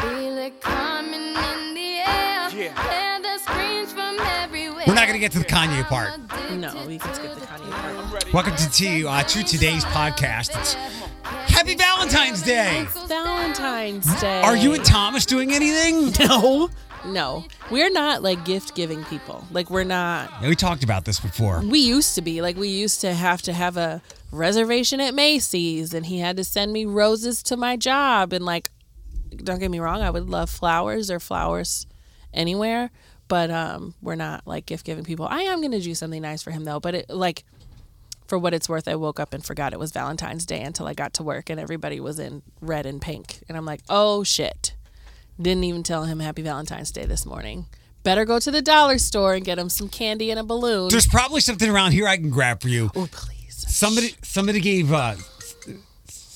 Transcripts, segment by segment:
We're not gonna get to the Kanye part. No, we can skip the Kanye part. Welcome to, to, uh, to today's podcast. It's Happy Valentine's Day. Valentine's Day. Are you and Thomas doing anything? No. No. We're not like gift giving people. Like we're not Yeah, we talked about this before. we used to be. Like we used to have to have a reservation at Macy's and he had to send me roses to my job and like don't get me wrong, I would love flowers or flowers anywhere, but um we're not like gift giving people. I am going to do something nice for him though, but it like for what it's worth, I woke up and forgot it was Valentine's Day until I got to work and everybody was in red and pink. And I'm like, oh shit. Didn't even tell him Happy Valentine's Day this morning. Better go to the dollar store and get him some candy and a balloon. There's probably something around here I can grab for you. oh, please. Somebody somebody gave uh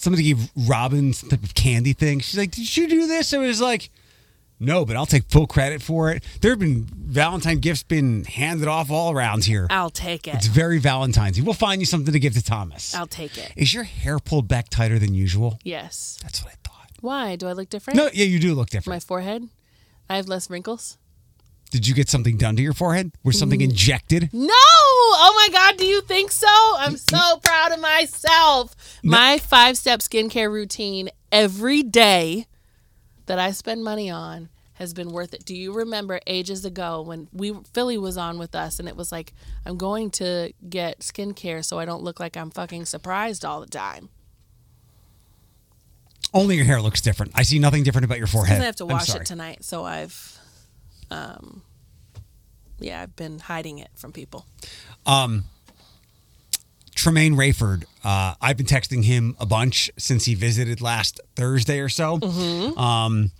somebody gave Robin some type of candy thing. She's like, Did you do this? I was like, No, but I'll take full credit for it. There have been Valentine gifts been handed off all around here. I'll take it. It's very Valentine's. We'll find you something to give to Thomas. I'll take it. Is your hair pulled back tighter than usual? Yes. That's what I thought. Why? Do I look different? No, yeah, you do look different. My forehead? I have less wrinkles? Did you get something done to your forehead? Was something Mm. injected? No! Oh my God, do you think so? I'm so proud of myself. My five step skincare routine every day that I spend money on has been worth it. Do you remember ages ago when we Philly was on with us and it was like, I'm going to get skincare so I don't look like I'm fucking surprised all the time? Only your hair looks different. I see nothing different about your forehead. I have to I'm wash sorry. it tonight, so I've, um, yeah, I've been hiding it from people. Tremaine Rayford, uh, I've been texting him a bunch since he visited last Thursday or so. Mm-hmm. Um,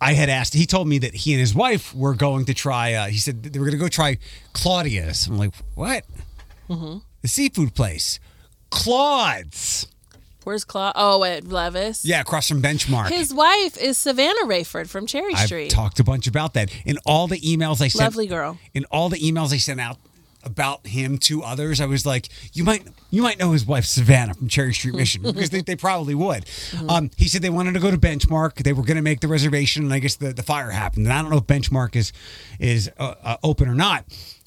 I had asked, he told me that he and his wife were going to try, uh, he said they were going to go try Claudia's. I'm like, what? Mm-hmm. The seafood place. Claude's. Where's Claude? Oh, at Levis. Yeah, across from Benchmark. His wife is Savannah Rayford from Cherry I've Street. talked a bunch about that. In all the emails I sent, Lovely girl. In all the emails I sent out about him to others, I was like, "You might, you might know his wife Savannah from Cherry Street, Mission because they, they probably would." Um, he said they wanted to go to Benchmark. They were going to make the reservation, and I guess the, the fire happened. And I don't know if Benchmark is is uh, uh, open or not.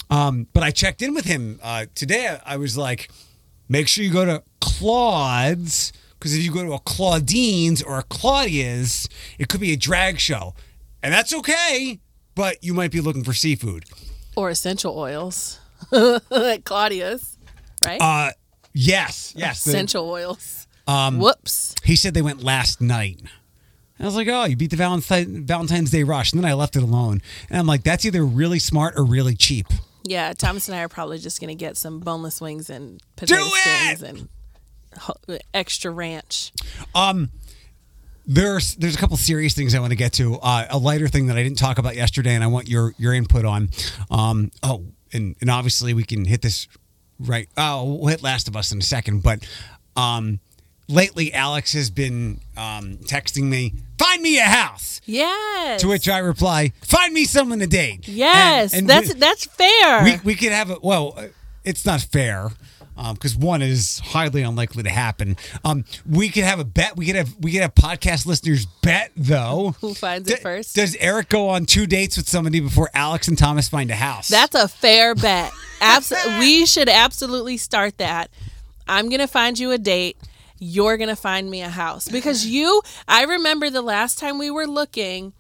Um, but I checked in with him uh, today. I was like, "Make sure you go to Claude's." Because if you go to a Claudine's or a Claudia's, it could be a drag show. And that's okay, but you might be looking for seafood. Or essential oils. at Claudia's, right? Uh yes, yes. essential oils. Um, Whoops. he said they went last night. I was like, oh, you beat the Valentine, Valentine's Day rush. And then I left it alone. And I'm like, that's either really smart or really cheap. Yeah, Thomas and I are probably just going to get some boneless wings and potato skins and extra ranch. Um, There's there's a couple serious things I want to get to. Uh, a lighter thing that I didn't talk about yesterday, and I want your your input on. Um, oh, and and obviously we can hit this right. Oh, we'll hit Last of Us in a second, but um, lately Alex has been um, texting me, "Find me a house." Yes. To which I reply, "Find me someone to date." yes, And- and that's we- that's fair. we, we could have a well uh, it's not fair because one is highly unlikely to happen um, we could have a bet we could have we could have podcast listeners bet though Who finds it first? does eric go on two dates with somebody before alex and thomas find a house That's a fair bet. Abs- we should absolutely start that. I'm going to find you a date. You're going to find me a house. Because you, I remember the last time we were looking,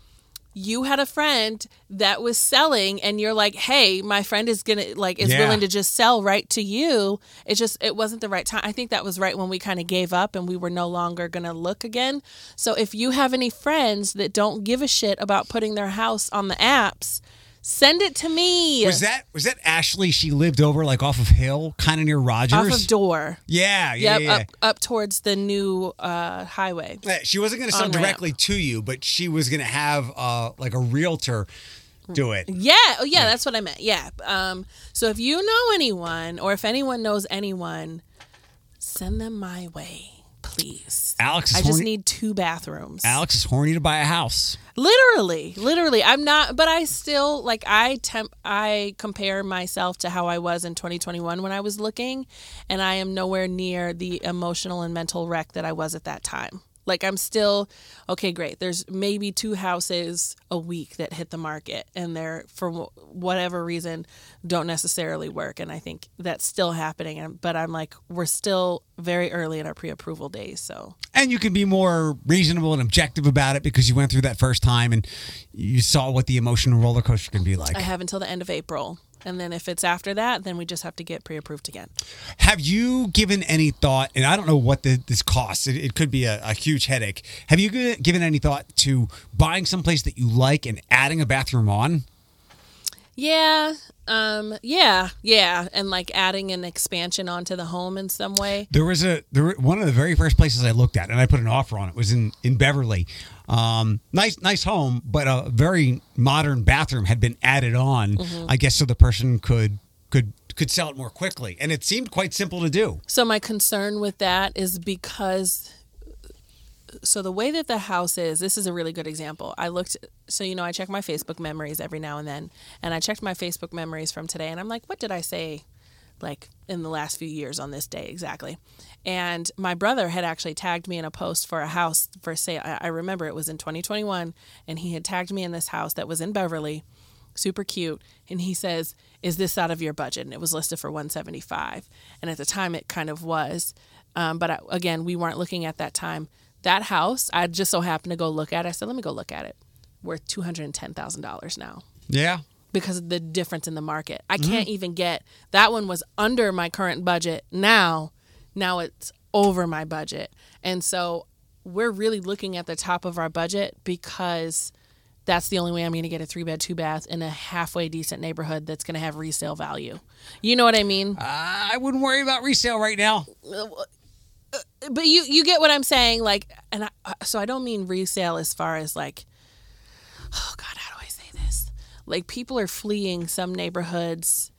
you had a friend that was selling and you're like, "Hey, my friend is going to like is Yeah. willing to just sell right to you." It just it wasn't the right time. I think that was right when we kind of gave up and we were no longer going to look again. So if you have any friends that don't give a shit about putting their house on the apps, send it to me. was that was that ashley she lived over like off of hill kind of near rogers off of Dorr. yeah yeah Yep, yeah, up up towards the new uh, highway. Yeah, she wasn't going to sell directly to you but she was going to have uh, like a realtor do it Yeah, oh yeah, that's what I meant. Yeah. Um, so if you know anyone, or if anyone knows anyone, send them my way, please. alex is I just horny- need two bathrooms. alex is horny to buy a house Literally, literally. I'm not, but I still like I temp. I compare myself to how I was in 2021 when I was looking, and I am nowhere near the emotional and mental wreck that I was at that time. Like I'm still okay. Great. There's maybe two houses a week that hit the market, and they're for whatever reason don't necessarily work. And I think that's still happening. And- But I'm like, we're still very early in our pre-approval days, so And you can be more reasonable and objective about it because you went through that first time and you saw what the emotional roller coaster can be like. I have until the end of April. And then if it's after that, then we just have to get pre-approved again. Have you given any thought, and I don't know what the, this costs, it, it could be a, a huge headache. Have you given any thought to buying someplace that you like and adding a bathroom on? Yeah, um, yeah, yeah, and like adding an expansion onto the home in some way. There was a there one of the very first places I looked at, and I put an offer on it. Was in in Beverly. Um, nice nice home, but a very modern bathroom had been added on. I guess so the person could could could sell it more quickly, and it seemed quite simple to do. So my concern with that is because so the way that the house is, this is a really good example. I looked so you know, I check my Facebook memories every now and then, and I checked my Facebook memories from today and I'm like, what did I say like in the last few years on this day exactly? And my brother had actually tagged me in a post for a house for sale. I remember it was in 2021 and he had tagged me in this house that was in Beverly super cute and he says is this out of your budget and it was listed for 175 and at the time it kind of was um, but I, again we weren't looking at that time that house i just so happened to go look at it i said let me go look at it worth $210000 now Yeah. Because of the difference in the market i mm-hmm. can't even get that one was under my current budget now now it's over my budget and so we're really looking at the top of our budget because that's the only way I'm going to get a three bed, two bath in a halfway decent neighborhood that's going to have resale value. You know what I mean? I wouldn't worry about resale right now. but you you get what I'm saying. Like, and I, so I don't mean resale as far as like, oh God, Like people are fleeing some neighborhoods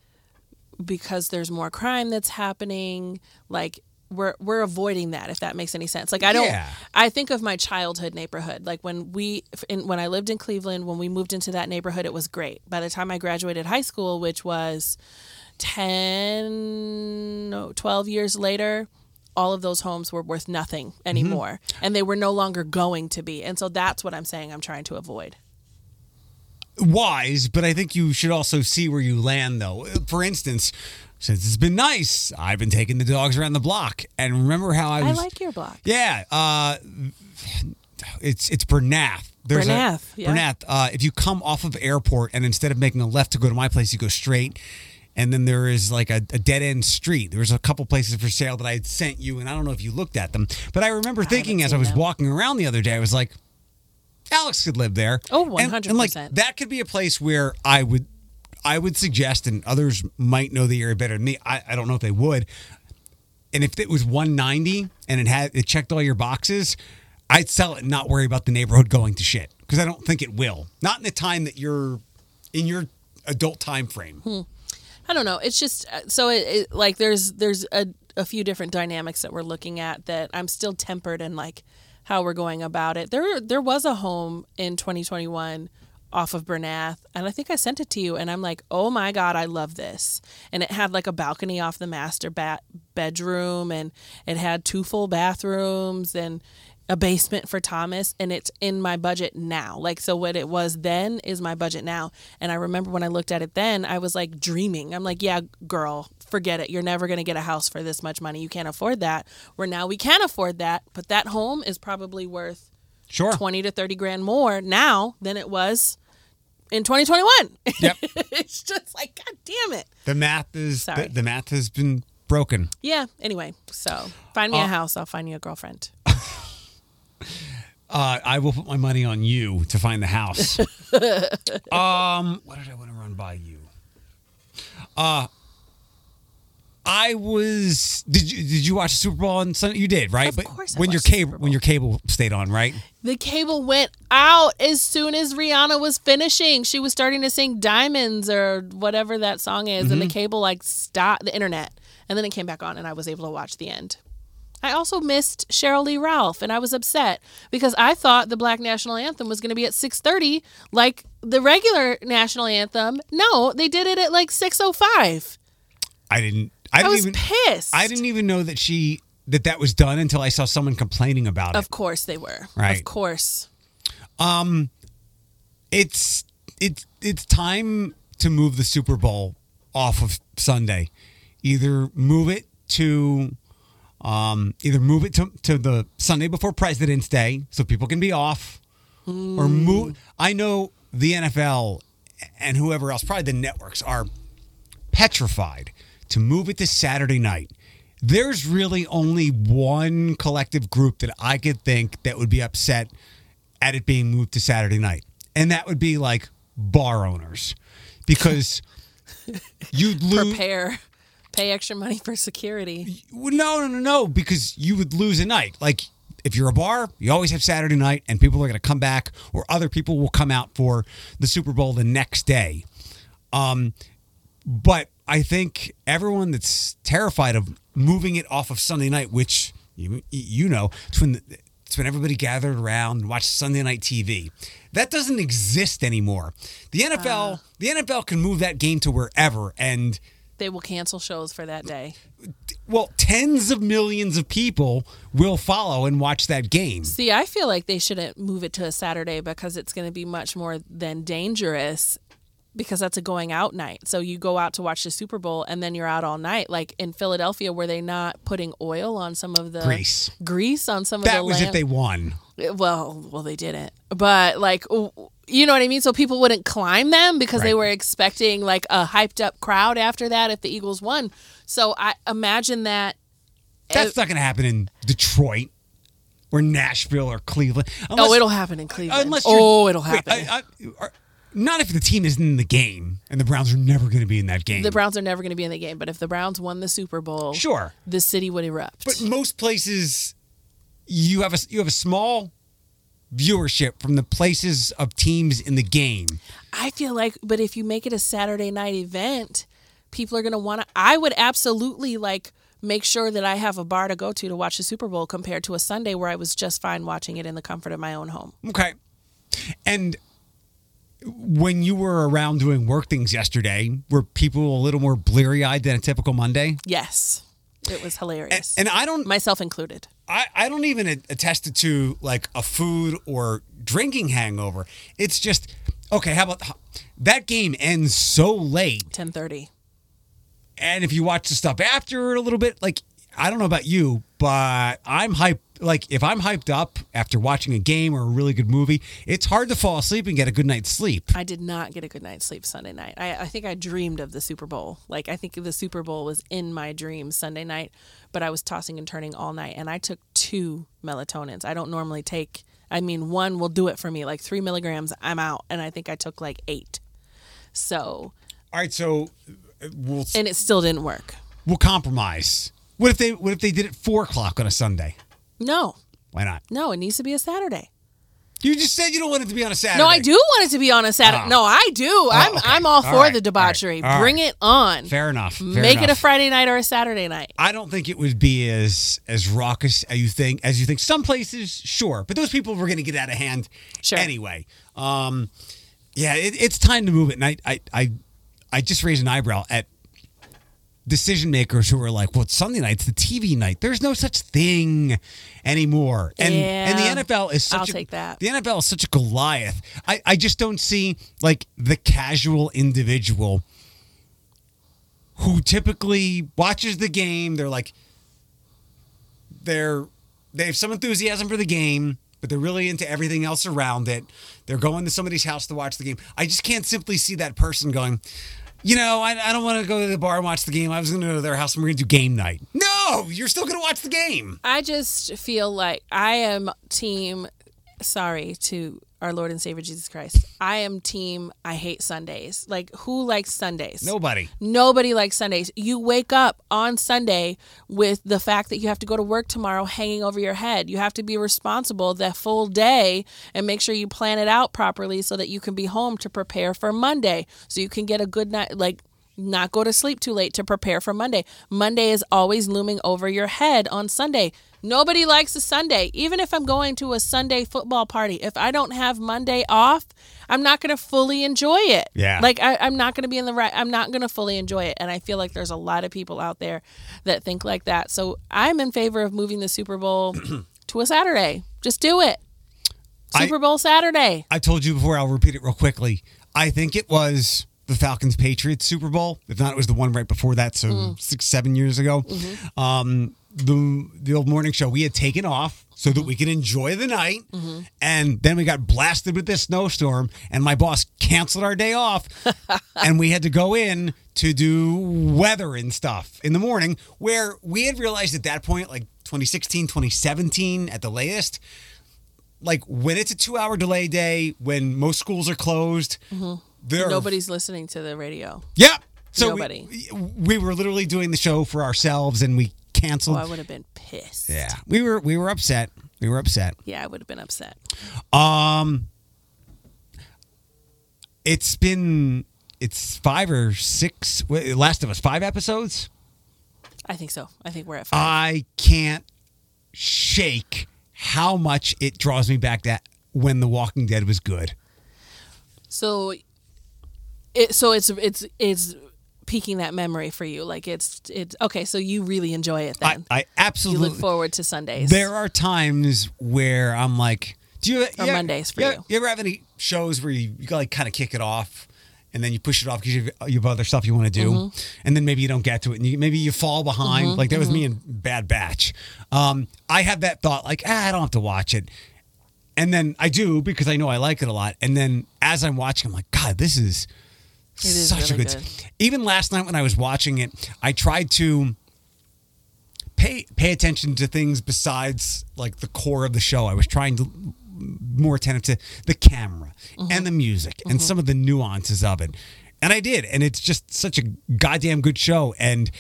because there's more crime that's happening. Like we're we're avoiding that if that makes any sense. Like I don't. Yeah. I think of my childhood neighborhood. Like when we in, when I lived in Cleveland, when we moved into that neighborhood, it was great. By the time I graduated high school, which was 10 no, 12 years later all of those homes were worth nothing mm-hmm. anymore and they were no longer going to be and so that's what i'm saying i'm trying to avoid Wise, but I think you should also see where you land, though. For instance, since it's been nice, I've been taking the dogs around the block, and remember how I i like your block Yeah, uh, it's it's Bernath. There's Bernath, a, yeah. Bernath. Uh, if you come off of airport and instead of making a left to go to my place, you go straight, and then there is like a, a dead end street. There's a couple places for sale that I had sent you, and I don't know if you looked at them, but I remember thinking as I was them. walking around the other day, I was like, Alex could live there. Oh, And- And, like 100%. that could be a place where I would. I would suggest, and others might know the area better than me. I, I don't know if they would. And if it was 190 and it had it checked all your boxes, I'd sell it and not worry about the neighborhood going to shit because I don't think it will. Not in the time that you're in your adult time frame. I don't know. It's just uh, so it, it like there's there's a, a few different dynamics that we're looking at that I'm still tempered and like how we're going about it. There there was a home in 2021 off of Bernath and I think I sent it to you and I'm like, "Oh my god, I love this." And it had like a balcony off the master bedroom and it had two full bathrooms and a basement for Thomas and it's in my budget now. Like so what it was then is my budget now. And I remember when I looked at it then, I was like dreaming. I'm like, "Yeah, girl, forget it. You're never going to get a house for this much money. You can't afford that." Where now we can afford that, but that home is probably worth Sure. 20 to 30 grand more now than it was in 2021. Yep. it's just like god damn it. The math is the, the math has been broken. Yeah, anyway, so find me Uh, a house, I'll find you a girlfriend. Uh, I will put my money on you to find the house. um, what did I want to run by you? Uh, I was. Did you did you watch the Super Bowl on Sunday? You did, right? Of course I when your cable when your cable stayed on, right? The cable went out as soon as Rihanna was finishing. She was starting to sing Diamonds or whatever that song is, and the mm-hmm. cable like stopped the internet. And then it came back on, and I was able to watch the end. I also missed Sheryl Lee Ralph, and I was upset because I thought the Black National Anthem was going to be at 6:30, like the regular national anthem. No, they did it at like 6:05. I didn't. I I was even. pissed. I didn't even know that she that that was done until I saw someone complaining about it. Of course they were. Right. Of course. Um, it's it's it's time to move the Super Bowl off of Sunday. Either move it to um, either move it to, to the Sunday before President's Day so people can be off, or move. I know the NFL and whoever else, probably the networks, are petrified to move it to Saturday night. There's really only one collective group that I could think that would be upset at it being moved to Saturday night, and that would be like bar owners, because you'd lose. Prepare. Pay extra money for security. No, no, no, no, because you would lose a night. Like if you're a bar, you always have Saturday night, and people are going to come back, or other people will come out for the Super Bowl the next day. Um, but I think everyone that's terrified of moving it off of Sunday night, which you you know, it's when it's when everybody gathered around and watched Sunday night TV. That doesn't exist anymore. The NFL, uh. the NFL can move that game to wherever, and They will cancel shows for that day. well, tens of millions of people will follow and watch that game. See, I feel like they shouldn't move it to a Saturday because it's going to be much more than dangerous because that's a going out night. So you go out to watch the Super Bowl and then you're out all night. Like in Philadelphia, were they not putting oil on some of the Grease. Grease on some of the That was if they won. Eh, well, well, they didn't. But like, you know what I mean. So people wouldn't climb them because they were expecting like a hyped up crowd after that if the Eagles won. So I imagine that. That's not going to happen in Detroit or Nashville or Cleveland. oh, it'll happen in Cleveland. Unless oh, it'll wait, happen. I- I- are- not if the team isn't in the game and the Browns are never going to be in that game. the Browns are never going to be in the game, but if the Browns won the Super Bowl, Sure. the city would erupt. But most places, you have a you have a small viewership from the places of teams in the game. I feel like, but if you make it a Saturday night event, people are going to want to. I would absolutely like make sure that I have a bar to go to to watch the Super Bowl compared to a Sunday where I was just fine watching it in the comfort of my own home. Okay. And when you were around doing work things yesterday, were people a little more bleary eyed than a typical Monday? Yes, it was hilarious, And I don't myself included. I, I don't even attest it to like a food or drinking hangover. It's just okay. How about that game ends so late, Ten thirty. and if you watch the stuff after a little bit, like I don't know about you, but I'm hyped. Like if I'm hyped up after watching a game or a really good movie, it's hard to fall asleep and get a good night's sleep. I did not get a good night's sleep Sunday night. I, I think I dreamed of the Super Bowl. Like I think the Super Bowl was in my dreams Sunday night, but I was tossing and turning all night, and I took two melatonins. I don't normally take. I mean, one will do it for me. Like three milligrams, I'm out, and I think I took like eight. So, All right, so we'll and it still didn't work. we'll compromise. What if they What if they did it four o'clock on a Sunday? No, Why not? no, it needs to be a Saturday. You just said you don't want it to be on a Saturday. No, I do want it to be on a Saturday. Ah. No, I do. I'm okay. I'm all All for right. the debauchery. All right. All Bring right. it on. Fair enough. Fair Make it a. Friday night or a Saturday night. I don't think it would be as as raucous as you think. As you think, some places, sure, but those people were going to get out of hand Sure. anyway. Um, yeah, it, it's time to move it. And I, I, I, I just raised an eyebrow at decision makers who are like, "Well, it's Sunday night's the TV night. There's no such thing anymore." And and the NFL is such I'll a, take that. The NFL is such a Goliath. I, I just don't see like the casual individual who typically watches the game. They're like, they're they have some enthusiasm for the game, but they're really into everything else around it. They're going to somebody's house to watch the game. I just can't simply see that person going, you know, I, I don't want to go to the bar and watch the game. I was going to go to their house and we're going to do game night. No, you're still going to watch the game. I just feel like I am team sorry to our Lord and Savior Jesus Christ. I am team I hate Sundays. Like who likes Sundays? Nobody. Nobody likes Sundays. You wake up on Sunday with the fact that you have to go to work tomorrow hanging over your head. You have to be responsible that full day and make sure you plan it out properly so that you can be home to prepare for Monday so you can get a good night like not go to sleep too late to prepare for Monday. Monday is always looming over your head on Sunday. Nobody likes a Sunday. Even if I'm going to a Sunday football party, if I don't have Monday off, I'm not going to fully enjoy it. Yeah. Like I, I'm not going to be in the right. I'm not going to fully enjoy it. And I feel like there's a lot of people out there that think like that. So I'm in favor of moving the Super Bowl to a Saturday. Just do it. I- Super Bowl Saturday. I told you before. I'll repeat it real quickly. I think it was the Falcons Patriots Super Bowl. If not, it was the one right before that. So Mm. six, seven years ago. Mm-hmm. Um, the the old morning show we had taken off so that we could enjoy the night, Mm-hmm. and then we got blasted with this snowstorm, and my boss canceled our day off, and we had to go in to do weather and stuff in the morning. Where we had realized at that point, like 2016, 2017 at the latest like when it's a two hour delay day, when most schools are closed, there are- Nobody's listening to the radio. yeah. So Nobody. We, we were literally doing the show for ourselves, and we canceled. Oh, I would have been pissed. yeah, we were we were upset. We were upset. Yeah, I would have been upset. Um, it's been it's five or six. Last of Us five episodes. I think so. I think we're at five. I can't shake how much it draws me back that when The Walking Dead was good. so it so it's it's it's piquing that memory for you. Like it's it's okay, so you really enjoy it I, then. I you absolutely look forward to Sundays. There are times where I'm like, do you? Or you- Mondays for you. you. You ever have any shows where you, you like kind of kick it off, and then you push it off because you, you have other stuff you want to do, Mm-hmm. and then maybe you don't get to it, and you, maybe you fall behind. like that was me in Bad Batch. Um, I have that thought, like, ah, I don't have to watch it. And then I do because I know I like it a lot. And then as I'm watching, I'm like, God, this is It is such really a good. good. Even last night when I was watching it, I tried to pay pay attention to things besides like the core of the show. I was trying to more attentive to the camera Mm-hmm. and the music and some of the nuances of it. And I did, and it's just such a goddamn good show. And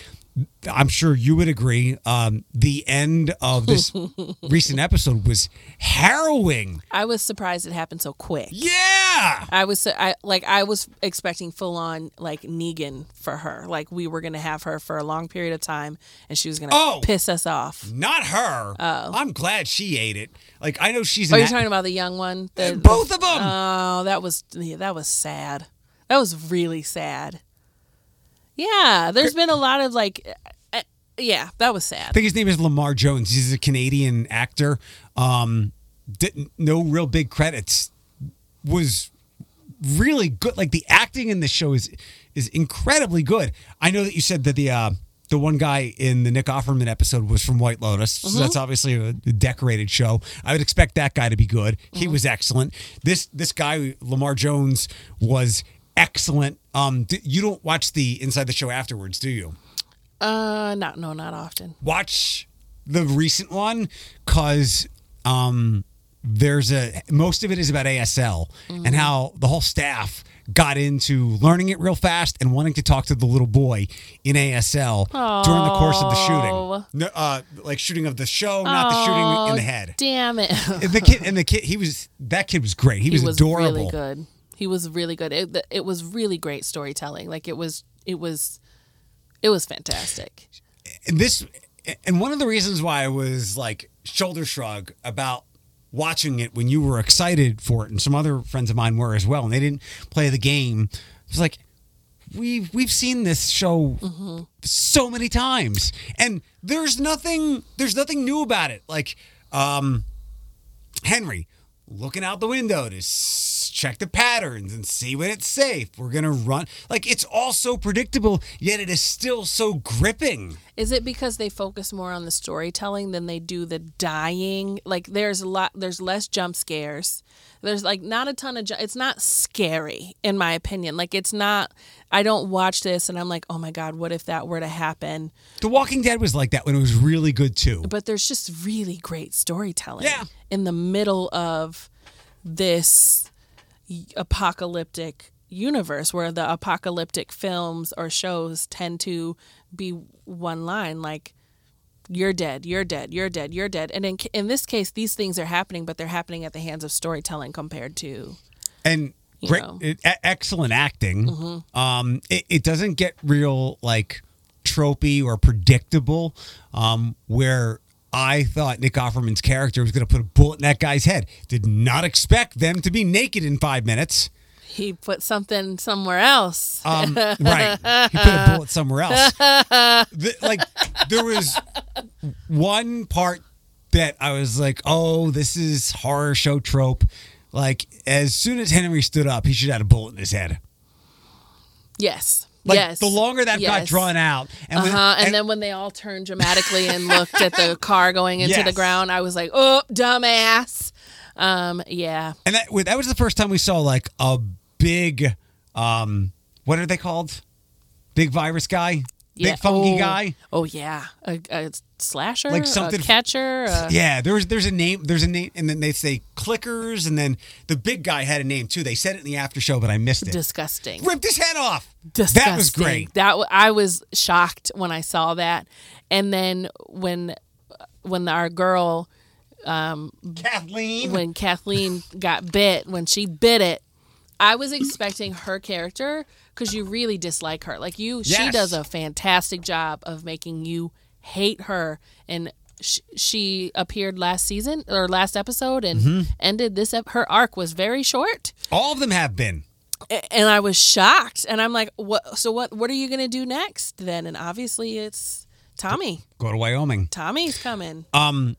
I'm sure you would agree. Um, the end of this recent episode was harrowing. I was surprised it happened so quick. Yeah. I was I like I was expecting full on like Negan for her. Like we were gonna have her for a long period of time, and she was gonna Oh. piss us off. Not her. Oh. I'm glad she ate it. Like I know she's Are you a- talking about the young one? The, both of them. Oh, that was yeah, that was sad. That was really sad. Yeah, there's been a lot of like, uh, yeah, that was sad. I think his name is Lamar Jones. He's a Canadian actor. Um, didn't no real big credits. Was really good. Like the acting in this show is is incredibly good. I know that you said that the uh, the one guy in the Nick Offerman episode was from White Lotus. So that's obviously a decorated show. I would expect that guy to be good. He was excellent. This this guy Lamar Jones was excellent. Um, d- you don't watch the inside the show afterwards, do you? Uh, not no, not often. watch the recent one because um, there's a most of it is about ASL Mm-hmm. and how the whole staff got into learning it real fast and wanting to talk to the little boy in ASL during the course of the Oh. shooting. No, uh, like shooting of the show, not the shooting in the head. Damn it. And the kid and the kid, he was that kid was great. He, was, he was adorable. really good. He was really good. It, it was really great storytelling. Like it was, it was, it was fantastic. and this and one of the reasons why I was like shoulder shrug about watching it when you were excited for it and some other friends of mine were as well and they didn't play the game. It's like we've we've seen this show so many times and there's nothing there's nothing new about it. Like um Henry looking out the window to check the patterns and see when it's safe. We're going to run. Like, it's all so predictable, yet it is still so gripping. Is it because they focus more on the storytelling than they do the dying? Like there's a lot there's less jump scares. There's like not a ton of ju- it's not scary in my opinion. Like it's not I don't watch this and I'm like, "Oh my god, what if that were to happen?" The Walking Dead was like that when it was really good, too. But there's just really great storytelling Yeah. in the middle of this apocalyptic universe where the apocalyptic films or shows tend to be one line like you're dead you're dead you're dead you're dead and in, in this case these things are happening but they're happening at the hands of storytelling compared to And Great, e- excellent acting. Mm-hmm. Um, it, it doesn't get real like tropey or predictable. Um, where I thought Nick Offerman's character was going to put a bullet in that guy's head. Did not expect them to be naked in five minutes. He put something somewhere else. Um, right. He put a bullet somewhere else. The- like there was one part that I was like, "Oh, this is horror show trope." Like as soon as Henry stood up, he should have had a bullet in his head. yes. Like yes. the longer that got Yes. drawn out, and, Uh when-. And, and- then when they all turned dramatically and looked at the car going into the ground, I was like, "Oh, dumbass." Um, yeah. and that that was the first time we saw like a big, um, what are they called? Big virus guy, Yeah. big funky oh, guy. Oh yeah, a, a slasher, Like something- a catcher. A, Yeah, there's there's a name, there's a name, and then they say clickers, and then the big guy had a name too. They said it in the after show, but I missed it. disgusting. Ripped his head off. disgusting. That was great. That w- I was shocked when I saw that, and then when when our girl um, Kathleen. when Kathleen got bit when she bit it, I was expecting her character because you really dislike her. Like you, she does a fantastic job of making you hate her and. sh- She appeared last season or last episode and Mm-hmm. ended this. Ep- her arc was very short. All of them have been. A- and I was shocked. And I'm like, what? So what? What are you gonna do next then? And obviously, it's Tommy. Go to Wyoming. Tommy's coming. the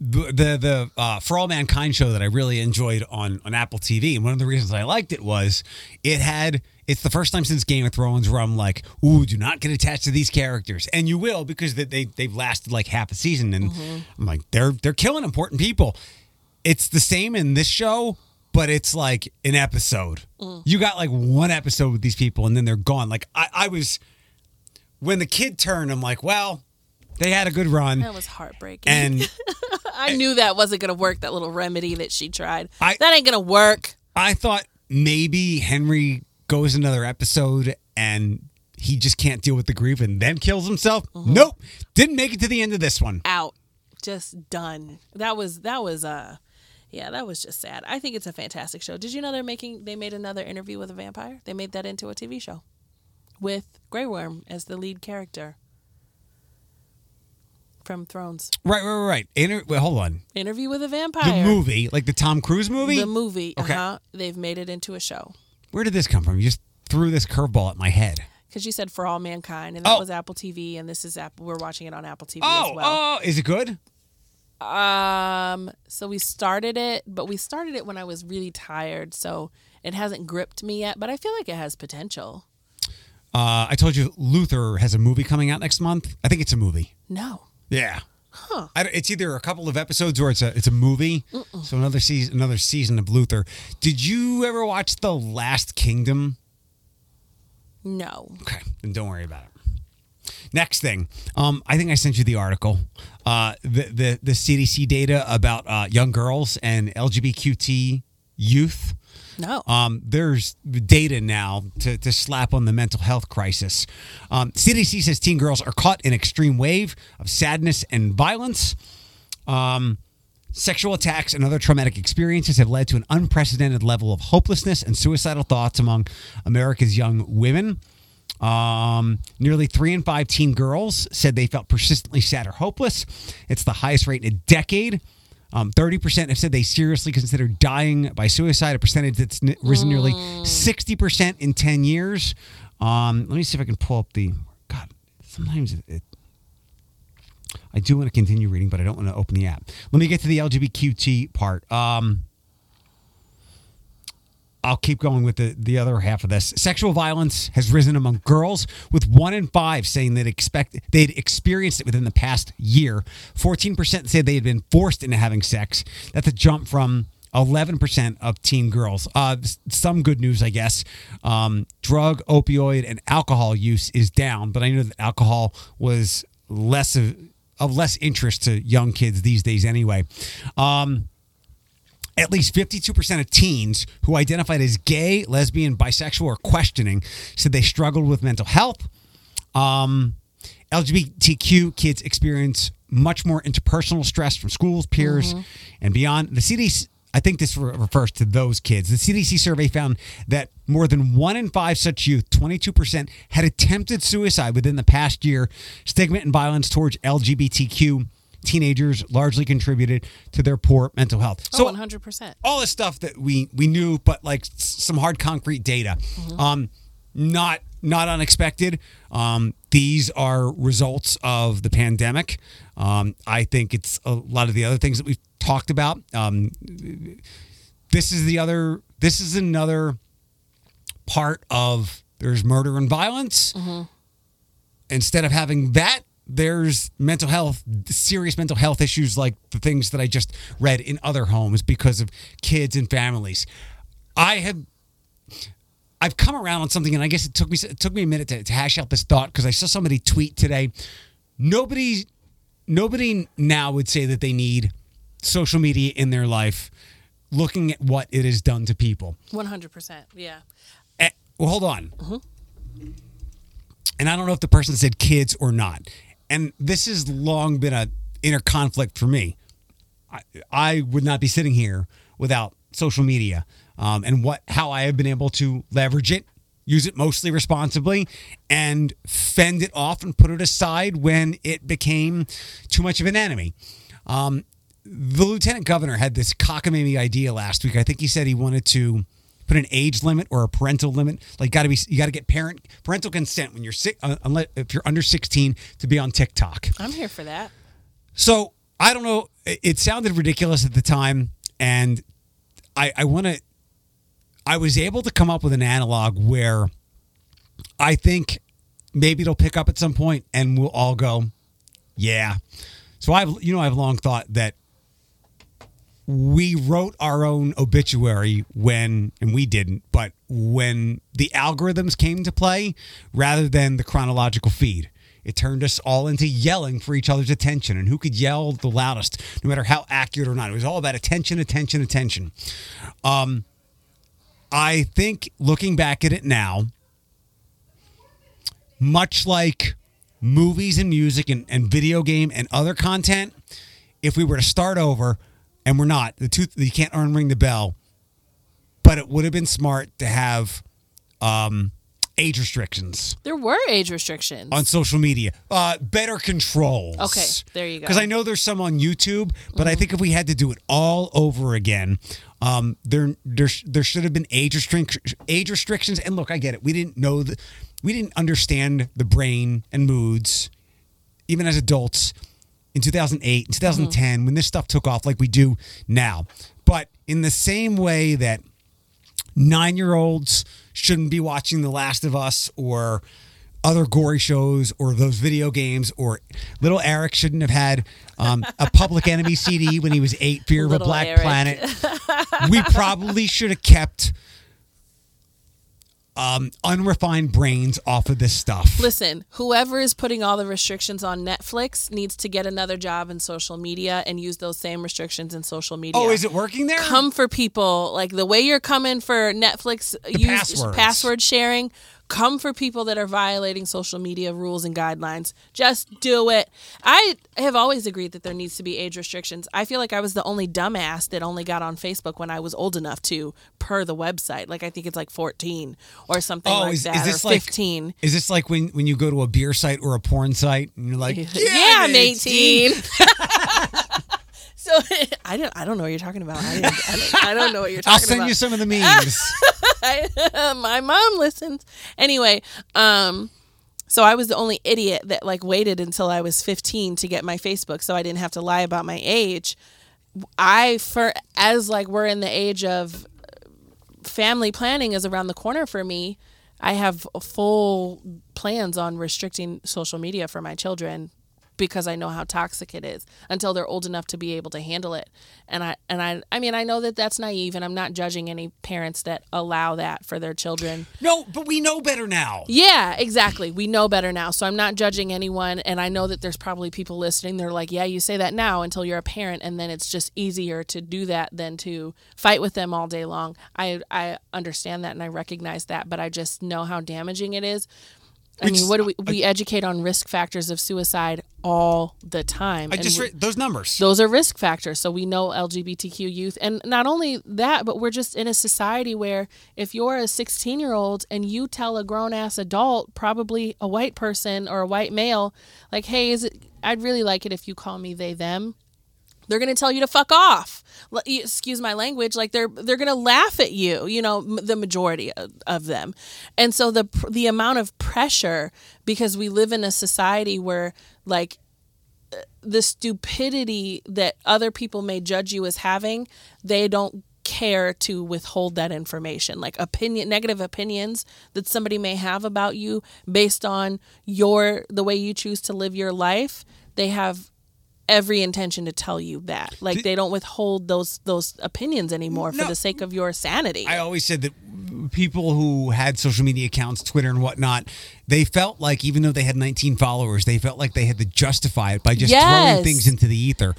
the, the uh, For All Mankind show that I really enjoyed on on Apple TV, and one of the reasons I liked it was it had. It's the first time since Game of Thrones where I'm like, "Ooh, do not get attached to these characters," and you will because they, they they've lasted like half a season, and I'm like, they're they're killing important people. It's the same in this show, but it's like an episode. You got like one episode with these people, and then they're gone. Like I, I was when the kid turned, I'm like, well, they had a good run, that was heartbreaking. and. I knew that wasn't gonna work. That little remedy that she tried. I- that ain't gonna work. I thought maybe Henry goes another episode and he just can't deal with the grief and then kills himself. Nope. Didn't make it to the end of this one. Out. Just done. That was that was uh yeah, that was just sad. I think it's a fantastic show. Did you know they're making they made another interview with a vampire? They made that into a TV show. With Grey Worm as the lead character. From Thrones. Right, right, right, right. Inter- wait, hold on. Interview with a Vampire. The movie, like the Tom Cruise movie? The movie. Okay. Uh-huh. They've made it into a show. Where did this come from? You just threw this curveball at my head. Because you said for all mankind, and that Oh. was Apple TV, and this is Apple. We're watching it on Apple TV Oh, as well. oh, is it good? Um, so we started it, but we started it when I was really tired, so it hasn't gripped me yet. But I feel like it has potential. Uh, I told you Luther has a movie coming out next month. I think it's a movie. No, Yeah. Huh. I, it's either a couple of episodes or it's a it's a movie. So another season another season of Luther. Did you ever watch The Last Kingdom? no. Okay, then don't worry about it. Next thing, um, I think I sent you the article, uh, the the the CDC data about uh, young girls and LGBTQ youth. No. Um, there's data now to, to slap on the mental health crisis. Um, CDC says teen girls are caught in extreme wave of sadness and violence. Um, sexual attacks and other traumatic experiences have led to an unprecedented level of hopelessness and suicidal thoughts among America's young women. Um, nearly three in five teen girls said they felt persistently sad or hopeless. It's the highest rate in a decade. Um, 30% have said they seriously consider dying by suicide, a percentage that's n- risen nearly 60% in 10 years. Um, let me see if I can pull up the. God, sometimes it, it I do want to continue reading, but I don't want to open the app. Let me get to the LGBTQT part. Um, I'll keep going with the, the other half of this. Sexual violence has risen among girls, with one in five saying they'd expect they'd experienced it within the past year. Fourteen percent say they had been forced into having sex. That's a jump from eleven percent of teen girls. Uh, some good news, I guess. Um, drug, opioid, and alcohol use is down, but I know that alcohol was less of of less interest to young kids these days anyway. Um, at least 52% of teens who identified as gay, lesbian, bisexual, or questioning said they struggled with mental health. Um, LGBTQ kids experience much more interpersonal stress from schools, peers, and beyond. The CDC, I think this re- refers to those kids. The CDC survey found that more than one in five such youth, 22%, had attempted suicide within the past year. Stigma and violence towards LGBTQ teenagers largely contributed to their poor mental health. Oh, So 100%. all this stuff that we we knew, but like some hard concrete data. Um, not not unexpected. Um, these are results of the pandemic. Um, I think it's a lot of the other things that we've talked about. Um, this is the other. This is another part of there's murder and violence. Instead of having that, there's mental health, serious mental health issues like the things that I just read in other homes because of kids and families. I have I've come around on something, and I guess it took me it took me a minute to, to hash out this thought because I saw somebody tweet today. Nobody, nobody now would say that they need social media in their life, looking at what it has done to people. 100%. Yeah. Eh, well, hold on. And I don't know if the person said kids or not. And this has long been a inner conflict for me. I, I would not be sitting here without social media um, and what how I have been able to leverage it, use it mostly responsibly, and fend it off and put it aside when it became too much of an enemy. Um, the lieutenant governor had this cockamamie idea last week. I think he said he wanted to put an age limit or a parental limit. Like, got to be you got to get parent parental consent when you're sick, uh, unless if you're under 16 to be on TikTok. I'm here for that. So I don't know. It it sounded ridiculous at the time, and I, I want to. I was able to come up with an analog where I think maybe it'll pick up at some point, and we'll all go, yeah. So I've you know I've long thought that we wrote our own obituary when and we didn't but when the algorithms came to play rather than the chronological feed. It turned us all into yelling for each other's attention and who could yell the loudest no matter how accurate or not? It was all about attention attention attention. Um i think looking back at it now much like movies and music and, and video game and other content if we were to start over and we're not. The two you can't unring the bell. But it would have been smart to have um age restrictions. There were age restrictions. on social media. Uh better controls. Okay, there you go. because i know there's some on youtube but i think if we had to do it all over again um there there, there should have been age restric- age restrictions. And look i get it. We didn't know the we didn't understand the brain and moods even as adults in 2008 2010 when this stuff took off like we do now but in the same way that nine year olds shouldn't be watching The Last of Us or other gory shows or those video games or little Eric shouldn't have had um, a Public Enemy CD when he was eight, Fear of a Black Eric. Planet. we probably should have kept um, unrefined brains off of this stuff. Listen, whoever is putting all the restrictions on Netflix needs to get another job in social media and use those same restrictions in social media. Oh, is it working there? come for people like the way you're coming for Netflix use passwords. password sharing. Come for people that are violating social media rules and guidelines. Just do it. I have always agreed that there needs to be age restrictions. I feel like I was the only dumbass that only got on Facebook when I was old enough to, per the website. Like I think it's like 14 or something Oh, like is, that, is this or like 15. Is this like when, when you go to a beer site or a porn site and you're like, yeah, Yeah, I'm 18. 18. so I don't I don't know what you're talking about. I, I, don't, I don't know what you're talking about. I'll about. send you some of the memes. I, my mom listens. Anyway, um, so I was the only idiot that like waited until I was 15 to get my Facebook, so I didn't have to lie about my age. I for as like we're in the age of family planning is around the corner for me. I have full plans on restricting social media for my children because I know how toxic it is until they're old enough to be able to handle it. And I and I I mean I know that that's naive and I'm not judging any parents that allow that for their children. no, but we know better now. Yeah, exactly. We know better now. So I'm not judging anyone and I know that there's probably people listening they're like, "Yeah, you say that now until you're a parent and then it's just easier to do that than to fight with them all day long." I I understand that and I recognize that, but I just know how damaging it is I mean, what do we we educate on risk factors of suicide all the time. I just we- those numbers. those are risk factors. So we know LGBTQ youth. And not only that, but we're just in a society where if you're a 16 year old and you tell a grown ass adult, probably a white person or a white male, like, hey, is it, I'd really like it if you call me they, them. They're gonna tell you to fuck off. Excuse my language. Like they're they're gonna laugh at you. You know, the majority of, of them, and so the the amount of pressure because we live in a society where like uh, the stupidity that other people may judge you as having, they don't care to withhold that information. Like opinion negative opinions that somebody may have about you based on your the way you choose to live your life, they have every intention to tell you that. Like they don't withhold those those opinions anymore for No. the sake of your sanity. I always said that people who had social media accounts, Twitter and whatnot, they felt like even though they had 19 followers, they felt like they had to justify it by just throwing things into the ether.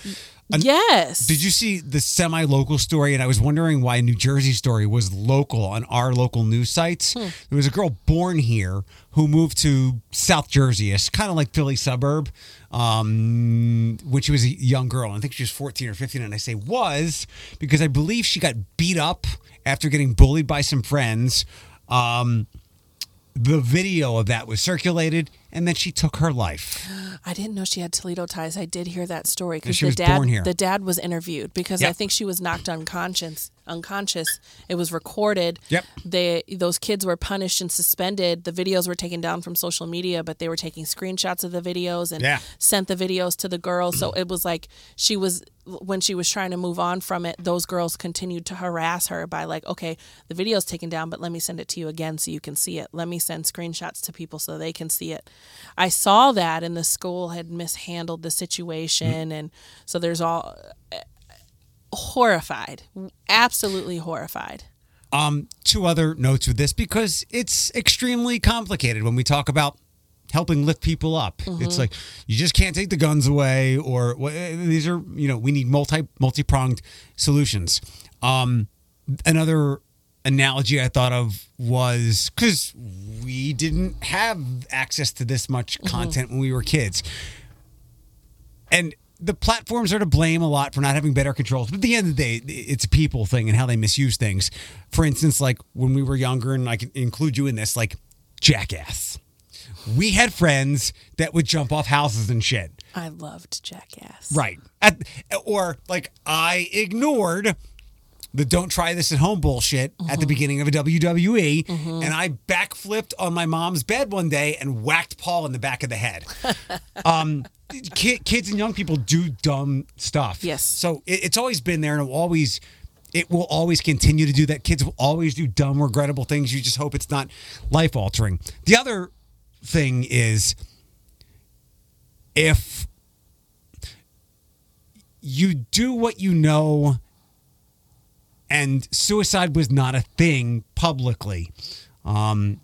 An- yes. Did you see the semi-local story? And I was wondering why a New Jersey story was local on our local news sites. Hmm. There was a girl born here who moved to South Jersey, it's kind of like Philly suburb, um, when she was a young girl. I think she was 14 or 15. And I say was because I believe she got beat up after getting bullied by some friends. Um, the video of that was circulated, and then she took her life. I didn't know she had Toledo ties. I did hear that story because the was dad born here. the dad was interviewed because I think she was knocked unconscious. Unconscious. It was recorded. Yep. They those kids were punished and suspended. The videos were taken down from social media, but they were taking screenshots of the videos and Yeah. sent the videos to the girls. So it was like she was when she was trying to move on from it. Those girls continued to harass her by like, okay, the video's taken down, but let me send it to you again so you can see it. Let me send screenshots to people so they can see it. I saw that, and the school had mishandled the situation, and so there's all horrified, absolutely horrified. Um, two other notes with this because it's extremely complicated when we talk about helping lift people up. It's like you just can't take the guns away, or wha- these are you know we need multi multi pronged solutions. Um, another analogy I thought of was because we didn't have access to this much mm-hmm. content when we were kids, and the platforms are to blame a lot for not having better controls. But at the end of the day, it's a people thing and how they misuse things. For instance, like when we were younger, and I can include you in this, like Jackass. We had friends that would jump off houses and shit. I loved Jackass. Right. At, or like I ignored the don't try this at home bullshit at the beginning of a WWE and I backflipped on my mom's bed one day and whacked Paul in the back of the head. um ki- kids and young people do dumb stuff. Yes. So it, it's always been there and it will always it will always continue to do that. Kids will always do dumb, regrettable things. You just hope it's not life altering. The other thing is if you do what you know and suicide was not a thing publicly. Um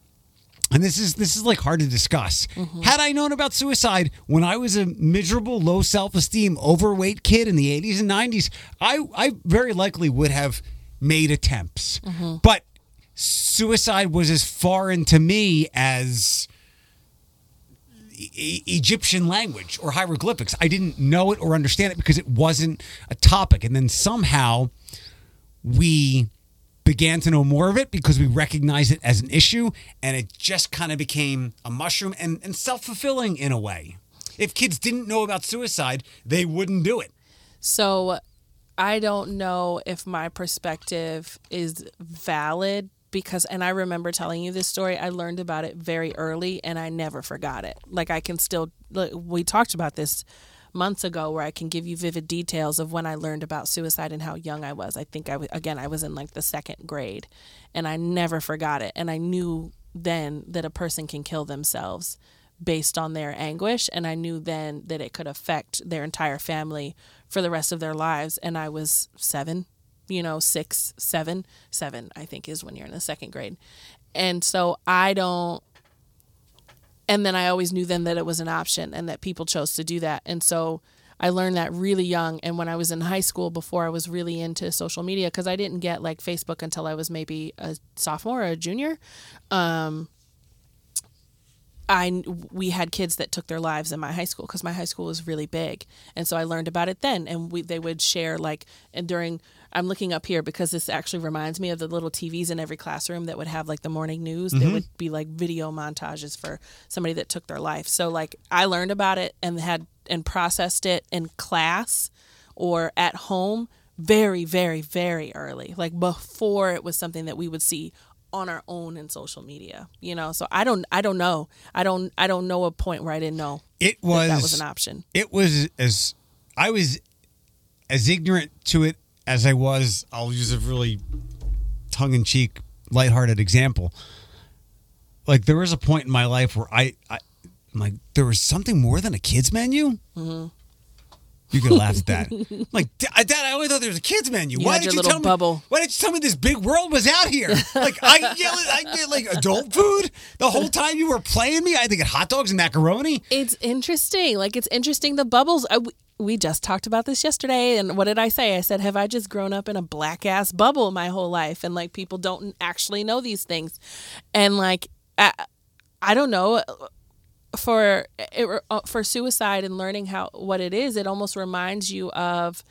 and this is this is like hard to discuss. Had i known about suicide when i was a miserable low self-esteem overweight kid in the 80s and 90s i i very likely would have made attempts. But suicide was as foreign to me as E- Egyptian language or hieroglyphics. I didn't know it or understand it because it wasn't a topic. And then somehow we began to know more of it because we recognized it as an issue and it just kind of became a mushroom and, and self fulfilling in a way. If kids didn't know about suicide, they wouldn't do it. So I don't know if my perspective is valid because and I remember telling you this story. I learned about it very early and I never forgot it. Like I can still we talked about this months ago where I can give you vivid details of when I learned about suicide and how young I was. I think I was again I was in like the second grade and I never forgot it and I knew then that a person can kill themselves based on their anguish and I knew then that it could affect their entire family for the rest of their lives and I was 7 you know, six, seven, seven, I think is when you're in the second grade. And so I don't, and then I always knew then that it was an option and that people chose to do that. And so I learned that really young. And when I was in high school, before I was really into social media, because I didn't get like Facebook until I was maybe a sophomore or a junior, um, I we had kids that took their lives in my high school because my high school was really big, and so I learned about it then. And we they would share like and during I'm looking up here because this actually reminds me of the little TVs in every classroom that would have like the morning news. There mm-hmm. would be like video montages for somebody that took their life. So like I learned about it and had and processed it in class or at home very very very early like before it was something that we would see on our own in social media you know so i don't i don't know i don't i don't know a point where i didn't know It that, was that was an option it was as I was as ignorant to it as I was. I'll use a really tongue in cheek, lighthearted example. Like there was a point in my life where I, I I'm like there was something more than a kids menu. Mm-hmm. You could laugh at that. I'm like Dad, I always thought there was a kids menu. You why did you tell me? Why did you tell me this big world was out here? Like I get, I get like adult food the whole time you were playing me. I had to get hot dogs and macaroni. it's interesting like it's interesting the bubbles I, we just talked about this yesterday and what did i say? I said have i just grown up in a black ass bubble my whole life? And like people don't actually know these things. And like i, I don't know for it, uh, for suicide and learning how what it is it almost reminds you of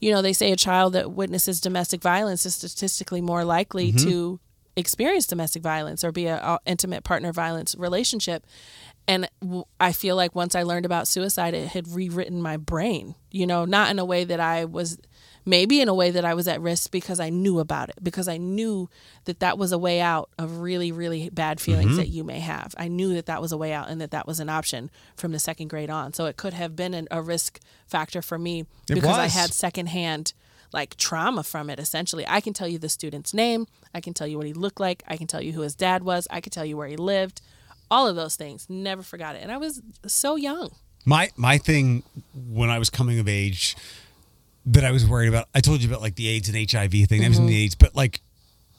you know they say a child that witnesses domestic violence is statistically more likely to experience domestic violence or be a, a intimate partner violence relationship and w- i feel like once i learned about suicide it had rewritten my brain you know not in a way that i was maybe in a way that i was at risk because i knew about it because i knew that that was a way out of really really bad feelings mm-hmm. that you may have. I knew that that was a way out and that that was an option from the second grade on. So it could have been an, a risk factor for me It because i had secondhand like trauma from it essentially. I can tell you the student's name. I can tell you what he looked like. I can tell you who his dad was. I can tell you where he lived all of those things never forgot it and i was so young My my thing when I was coming of age that I was worried about. I told you about like the AIDS and HIV thing. That was in the AIDS, but like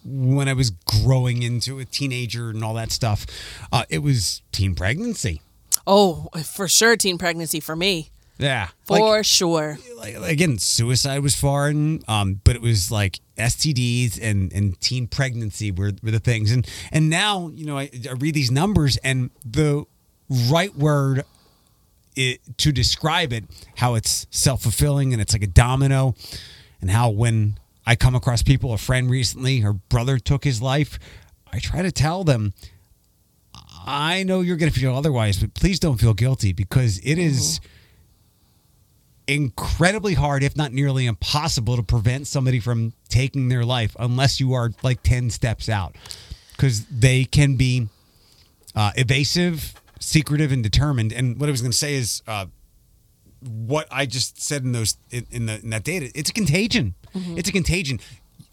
when I was growing into a teenager and all that stuff, uh, it was teen pregnancy. oh for sure teen pregnancy for me Yeah, for like, sure like again, suicide was foreign, um, but it was like STDs and and teen pregnancy were, were the things. And and now you know I, I read these numbers and the right word it, to describe it, how it's self fulfilling and it's like a domino, and how when I come across people, a friend recently, her brother took his life, I try to tell them. I know you're going to feel otherwise, but please don't feel guilty because it is incredibly hard, if not nearly impossible, to prevent somebody from taking their life unless you are like 10 steps out because they can be uh, evasive, secretive, and determined. And what I was going to say is uh, what I just said in those in, in, the, in that data. It's a contagion. It's a contagion.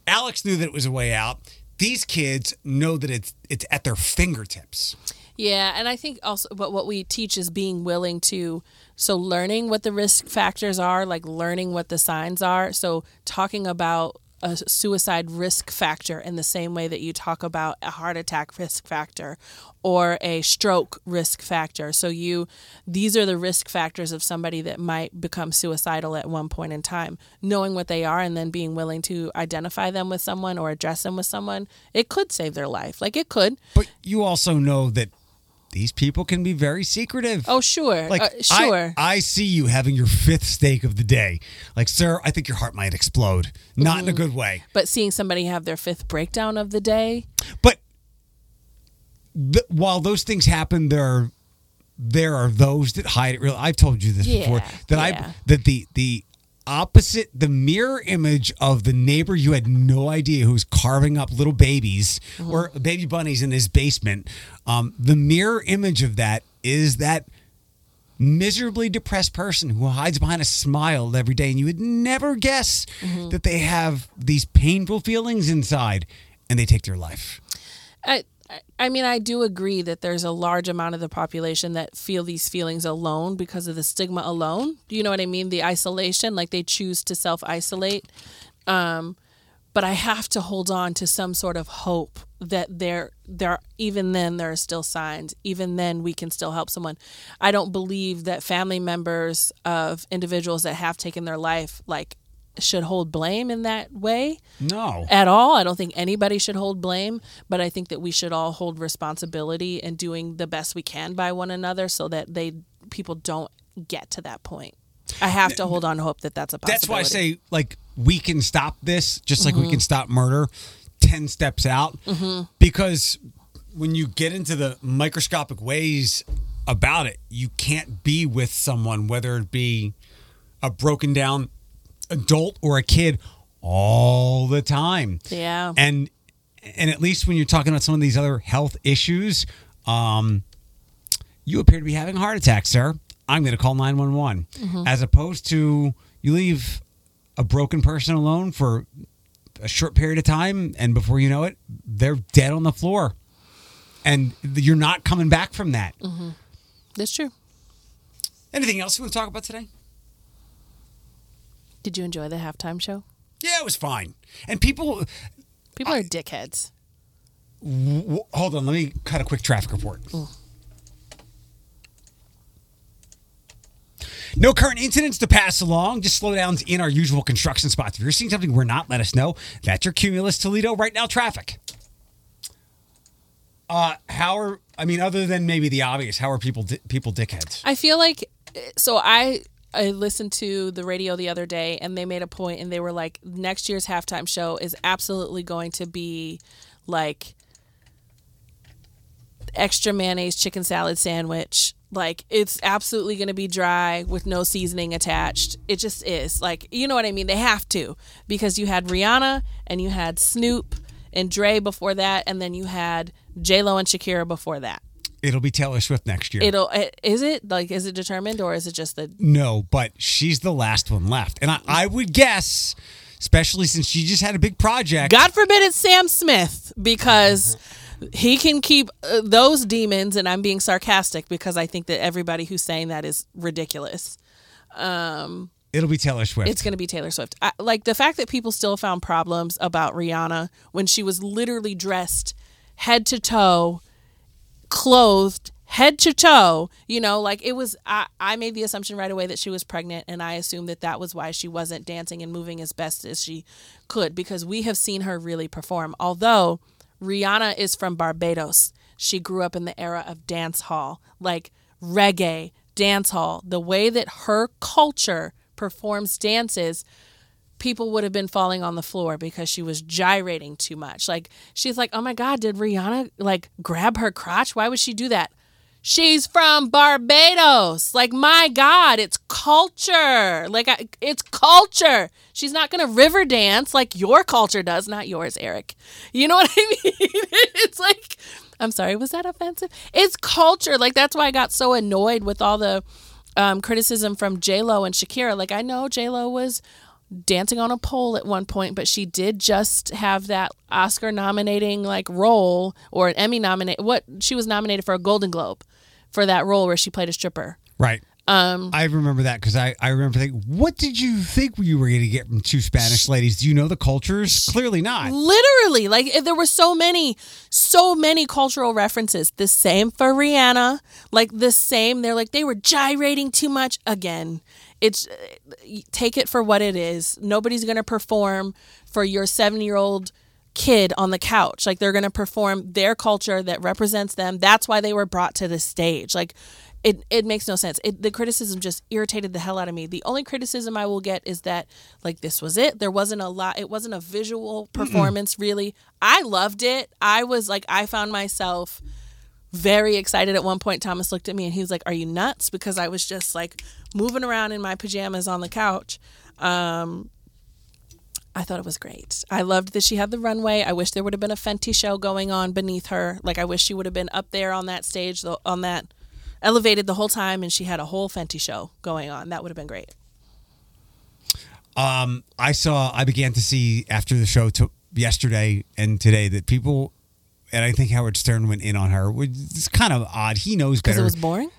Alex knew that it was a way out. These kids know that it's it's at their fingertips. Yeah, and I think also, but what we teach is being willing to, so learning what the risk factors are, like learning what the signs are. So talking about a suicide risk factor in the same way that you talk about a heart attack risk factor or a stroke risk factor. So you these are the risk factors of somebody that might become suicidal at one point in time. Knowing what they are and then being willing to identify them with someone or address them with someone, it could save their life. Like it could. But you also know that these people can be very secretive. Oh, sure. Like uh, sure. I, see you having your fifth steak of the day. Like, sir, I think your heart might explode. Not Mm-hmm. in a good way. But seeing somebody have their fifth breakdown of the day, But th- while those things happen, there are there are those that hide it. Really, I've told you this before that yeah. I that the the opposite, the mirror image of the neighbor you had no idea who's carving up little babies Mm-hmm. or baby bunnies in his basement. Um, the mirror image of that is that miserably depressed person who hides behind a smile every day and you would never guess Mm-hmm. that they have these painful feelings inside and they take their life I, I- mean, I do agree that there's a large amount of the population that feel these feelings alone because of the stigma alone. You know what I mean? The isolation, like they choose to self isolate. Um, but I have to hold on to some sort of hope that there, there, even then, there are still signs. Even then, we can still help someone. I don't believe that family members of individuals that have taken their life, like should hold blame in that way No. at all. I don't think anybody should hold blame, but I think that we should all hold responsibility in doing the best we can by one another so that they people don't get to that point. I have to hold on hope that that's a possibility. That's why I say like we can stop this just like we can mm-hmm. stop murder 10 steps out mm-hmm. because when you get into the microscopic ways about it you can't be with someone whether it be a broken down adult or a kid all the time. Yeah. and and at least when you're talking about some of these other health issues um you appear to be having a heart attack sir. I'm going to call 911 as opposed to you leave a broken person alone for a short period of time and before you know it they're dead on the floor. And you're not coming back from that. That's true. anything else you want to talk about today Did you enjoy the halftime show? yeah it was fine and people People are dickheads. w- hold on let me cut a quick traffic report No current incidents to pass along, just slowdowns in our usual construction spots. If you're seeing something we're not, let us know. That's your Cumulus Toledo right now traffic. Uh, how are I mean, other than maybe the obvious, how are people di- people dickheads? I feel like so I I listened to the radio the other day and they made a point and they were like next year's halftime show is absolutely going to be like extra mayonnaise chicken salad sandwich. Like it's absolutely going to be dry with no seasoning attached. It just is. Like you know what I mean? They have to because you had Rihanna and you had Snoop and Dre before that and then you had J Lo and Shakira before that. It'll be Taylor Swift next year. It'll is it like is it determined or is it just the no, but she's the last one left, and I, I would guess, especially since she just had a big project. God forbid it's Sam Smith because he can keep uh, those demons and I'm being sarcastic because I think that everybody who's saying that is ridiculous. It'll be Taylor Swift. It's going to be Taylor Swift. I, like the fact that people still found problems about Rihanna when she was literally dressed head to toe, clothed head to toe, you know, like it was I, I made the assumption right away that she was pregnant and I assumed that that was why she wasn't dancing and moving as best as she could because we have seen her really perform. Although Rihanna is from Barbados. She grew up in the era of dance hall, like reggae, dance hall. The way that her culture performs dances, people would have been falling on the floor because she was gyrating too much. Like she's like, "Oh my god, did Rihanna like grab her crotch? Why would she do that?" She's from Barbados. Like my god, it's culture. Like I, it's culture. She's not going to river dance like your culture does, not yours, Eric. You know what I mean? it's like I'm sorry, was that offensive? It's culture. Like that's why I got so annoyed with all the um, criticism from J Lo and Shakira. Like I know J Lo was dancing on a pole at one point, but she did just have that Oscar nominating like role or an Emmy nominate. What she was nominated for a Golden Globe for that role where she played a stripper. right. Um, I remember that because I, I remember thinking, what did you think you were going to get from two Spanish ladies? Do you know the cultures? Clearly not. Literally, like there were so many, so many cultural references. The same for Rihanna, like the same. They're like they were gyrating too much. Again, it's uh, take it for what it is. Nobody's gonna perform for your seven-year-old kid on the couch. Like they're gonna perform their culture that represents them. That's why they were brought to the stage. Like. It, it makes no sense. It, the criticism just irritated the hell out of me. The only criticism I will get is that like this was it. There wasn't a lot. It wasn't a visual performance really. I loved it. I was like I found myself very excited at one point. Thomas looked at me and he was like, "Are you nuts?" Because I was just like moving around in my pajamas on the couch. Um, I thought it was great. I loved that she had the runway. I wish there would have been a Fenty show going on beneath her. Like I wish she would have been up there on that stage, on that elevated the whole time, and she had a whole Fenty show going on. That would have been great. I saw, I began to see after the show yesterday and today that people, and I think Howard Stern went in on her, which is kind of odd. He knows better. Because it was boring.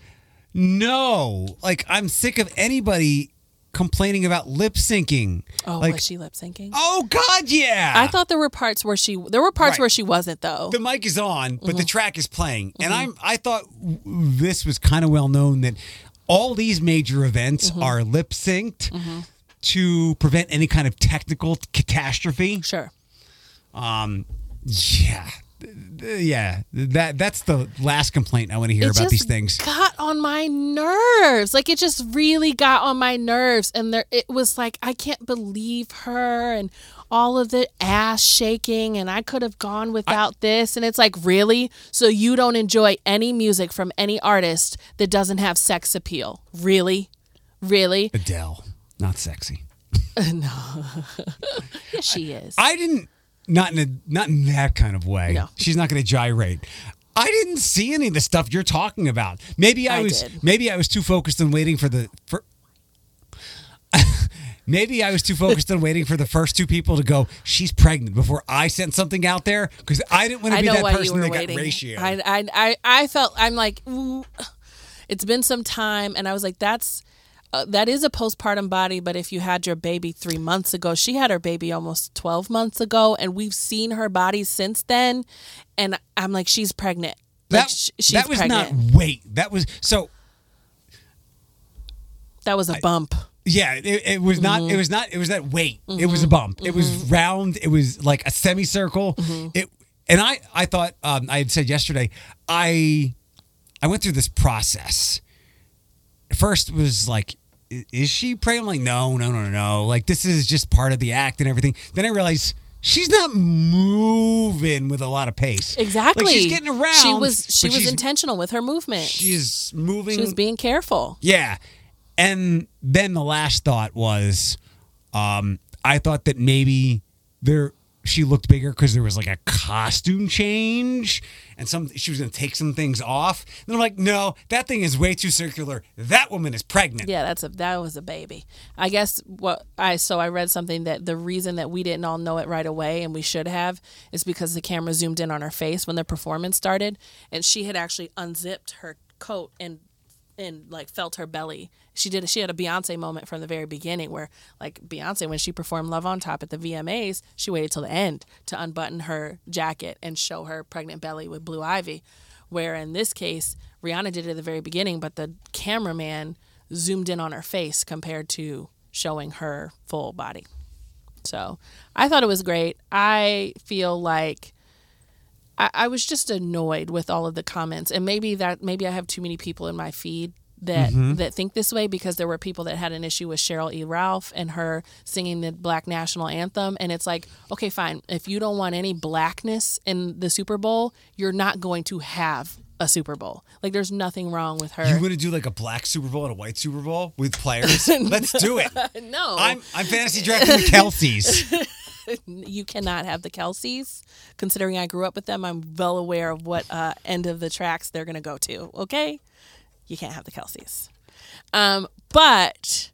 no, like I'm sick of anybody complaining about lip syncing. Oh, like, was she lip syncing? oh God, yeah. I thought there were parts where she there were parts Right. where she wasn't though. the mic is on, but Mm-hmm. the track is playing, and I'm I thought this was kind of well known that all these major events Mm-hmm. are lip synced. to prevent any kind of technical catastrophe. Sure. Um. Yeah. Yeah, that that's the last complaint I want to hear it about these things. got on my nerves. Like it just really got on my nerves, and there it was like I can't believe her and all of the ass shaking, and I could have gone without this, and it's like really. So you don't enjoy any music from any artist that doesn't have sex appeal, really, really? Adele, not sexy. Yes, she is. I didn't not in a not in that kind of way. No. She's not going to gyrate. I didn't see any of the stuff you're talking about. Maybe I, I was did. maybe I was too focused on waiting for the for Maybe I was too focused on waiting for the first two people to go. She's pregnant before I sent something out there because I didn't want to be that person that waiting. got ratio. I, I, I, I felt I'm like, ooh, it's been some time, and I was like, that's uh, that is a postpartum body. But if you had your baby three months ago, she had her baby almost twelve months ago, and we've seen her body since then, and I'm like, she's pregnant. Like, that sh- she's that was pregnant. not weight. That was so. that was a bump. Yeah, it, it was not. Mm-hmm. It was not. It was that weight. It was a bump. It was round. It was like a semicircle. Mm-hmm. It and I I thought um, I had said yesterday I I went through this process. First was like, is she praying? I'm like, no, no, no, no, no. Like this is just part of the act and everything. Then I realized. She's not moving with a lot of pace. Exactly. Like she's getting around. She was she was intentional with her movement. She's moving. she was being careful. Yeah. And then the last thought was um I thought that maybe there she looked bigger because there was like a costume change and some she was gonna take some things off. And I'm like, no, that thing is way too circular. That woman is pregnant. Yeah, that's a that was a baby. I guess what I so I read something that the reason that we didn't all know it right away and we should have is because the camera zoomed in on her face when the performance started and she had actually unzipped her coat and and like felt her belly. She did she had a Beyonce moment from the very beginning where like Beyonce when she performed Love on Top at the VMAs, she waited till the end to unbutton her jacket and show her pregnant belly with blue ivy. Where in this case, Rihanna did it at the very beginning, but the cameraman zoomed in on her face compared to showing her full body. So I thought it was great. I feel like I, I was just annoyed with all of the comments, and maybe that maybe I have too many people in my feed that mm-hmm. that think this way because there were people that had an issue with Cheryl E. Ralph and her singing the Black National Anthem, and it's like, okay, fine, if you don't want any blackness in the Super Bowl, you're not going to have a Super Bowl. Like, there's nothing wrong with her. You want to do like a black Super Bowl and a white Super Bowl with players? Let's do it. no, I'm I'm fantasy drafting the Kelseys. you cannot have the Kelseys. Considering I grew up with them, I'm well aware of what uh, end of the tracks they're going to go to. Okay, you can't have the Kelseys. Um, but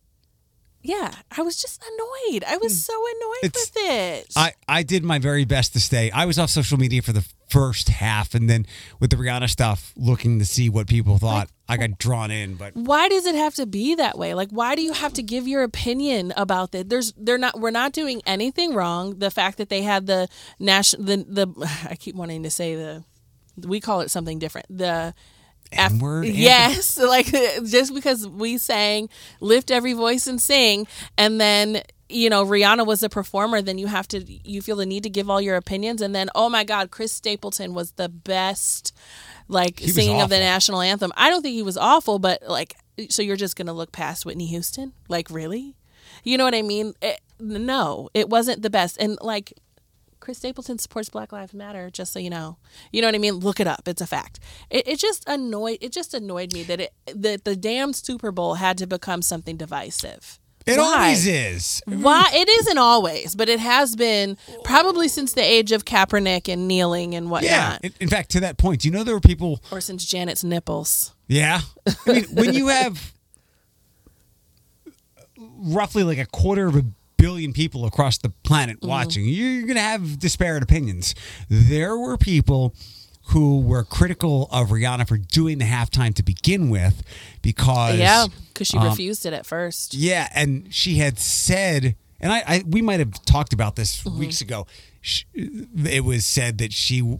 yeah, I was just annoyed. I was hmm. so annoyed It's- with it. I, I did my very best to stay. I was off social media for the first half, and then with the Rihanna stuff, looking to see what people thought, I got drawn in. But why does it have to be that way? Like, why do you have to give your opinion about that? There's, they're not, we're not doing anything wrong. The fact that they had the national, the, the, I keep wanting to say the, we call it something different. The N-word? Yes, like just because we sang "Lift Every Voice and Sing," and then you know Rihanna was a performer, then you have to you feel the need to give all your opinions, and then oh my God, Chris Stapleton was the best, like was singing of the national anthem. I don't think he was awful, but like, so you're just gonna look past Whitney Houston? Like, really? You know what I mean? It, no, it wasn't the best, and like. Chris Stapleton supports Black Lives Matter, just so you know. You know what I mean? Look it up. It's a fact. It, it just annoyed it just annoyed me that it that the damn Super Bowl had to become something divisive. it Why? always is. Why it isn't always, but it has been probably since the age of Kaepernick and kneeling and whatnot. Yeah. In, in fact, to that point, do you know there were people? Or since Janet's nipples. Yeah. I mean, when you have roughly like a quarter of a billion people across the planet Mm-hmm. watching, you're going to have disparate opinions. There were people who were critical of Rihanna for doing the halftime to begin with because Yeah, because she um, refused it at first. Yeah, and she had said, and I, I we might have talked about this Mm-hmm. weeks ago. Sh it was said that she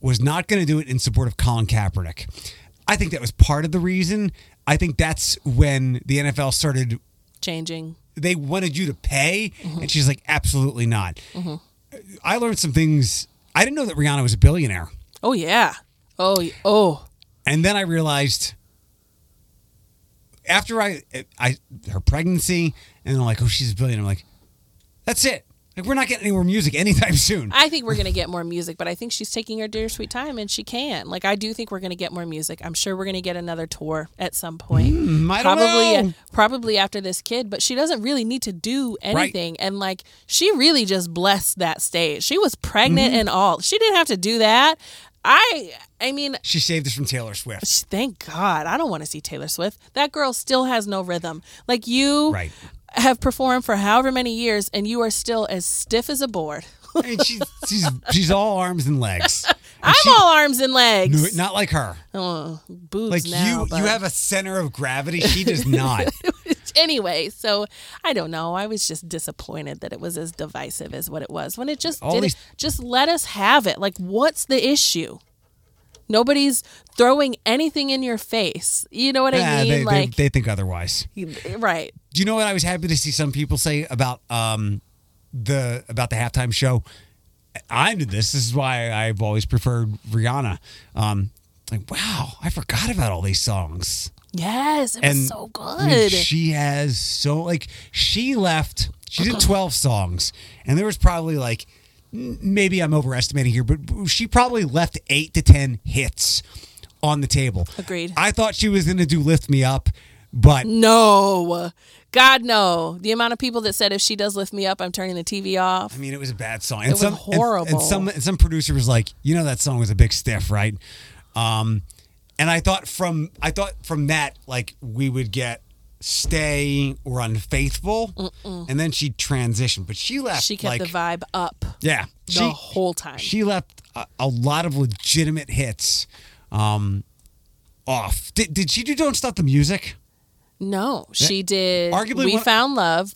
was not going to do it in support of Colin Kaepernick. I think that was part of the reason. I think that's when the NFL started Changing. They wanted you to pay, Mm-hmm. and she's like, absolutely not. I learned some things. I didn't know that Rihanna was a billionaire, Oh yeah. Oh oh. and then I realized after I I her pregnancy, and I'm like, oh, she's a billionaire. I'm like, that's it. Like we're not getting any more music anytime soon. I think we're gonna get more music, but I think she's taking her dear sweet time, and she can. Like I do think we're gonna get more music. I'm sure we're gonna get another tour at some point. Mm, I don't probably know. probably after this kid, but she doesn't really need to do anything. And like she really just blessed that stage. She was pregnant Mm-hmm. and all. She didn't have to do that. I I mean, She saved us from Taylor Swift. thank God. I don't want to see Taylor Swift. That girl still has no rhythm. Like you Right. Have performed for however many years and you are still as stiff as a board. And she's she's she's all arms and legs. And I'm she- all arms and legs. No, not like her. Oh, boobs Like now. you, but- you have a center of gravity. She does not. anyway. So I don't know. I was just disappointed that it was as divisive as what it was when it just All did these- it. Just let us have it. Like, what's the issue? Nobody's throwing anything in your face. You know what Yeah, I mean? they, they, like, they think otherwise. right? Do you know what I was happy to see some people say about um the about the halftime show? I did this. This is why I've always preferred Rihanna. Um, like wow, I forgot about all these songs. Yes, it and was so I mean, good. she has so like she left. She did twelve songs, and there was probably like maybe I'm overestimating here, but she probably left eight to ten hits on the table. Agreed. I thought she was going to do "Lift Me Up," but no, God, no. The amount of people that said if she does lift me up, I'm turning the TV off. I mean, it was a bad song. And was some, and- And, horrible. some and some producer was like, you know, that song was a big stiff, right? Um, and I thought from I thought from that like we would get "Stay" or "Unfaithful," and then she transitioned, but she left. She kept like, the vibe up yeah, the she whole time. she left a, a lot of legitimate hits um, off. Did, did she do "Don't Stop the Music"? no, she did. arguably we one- found love,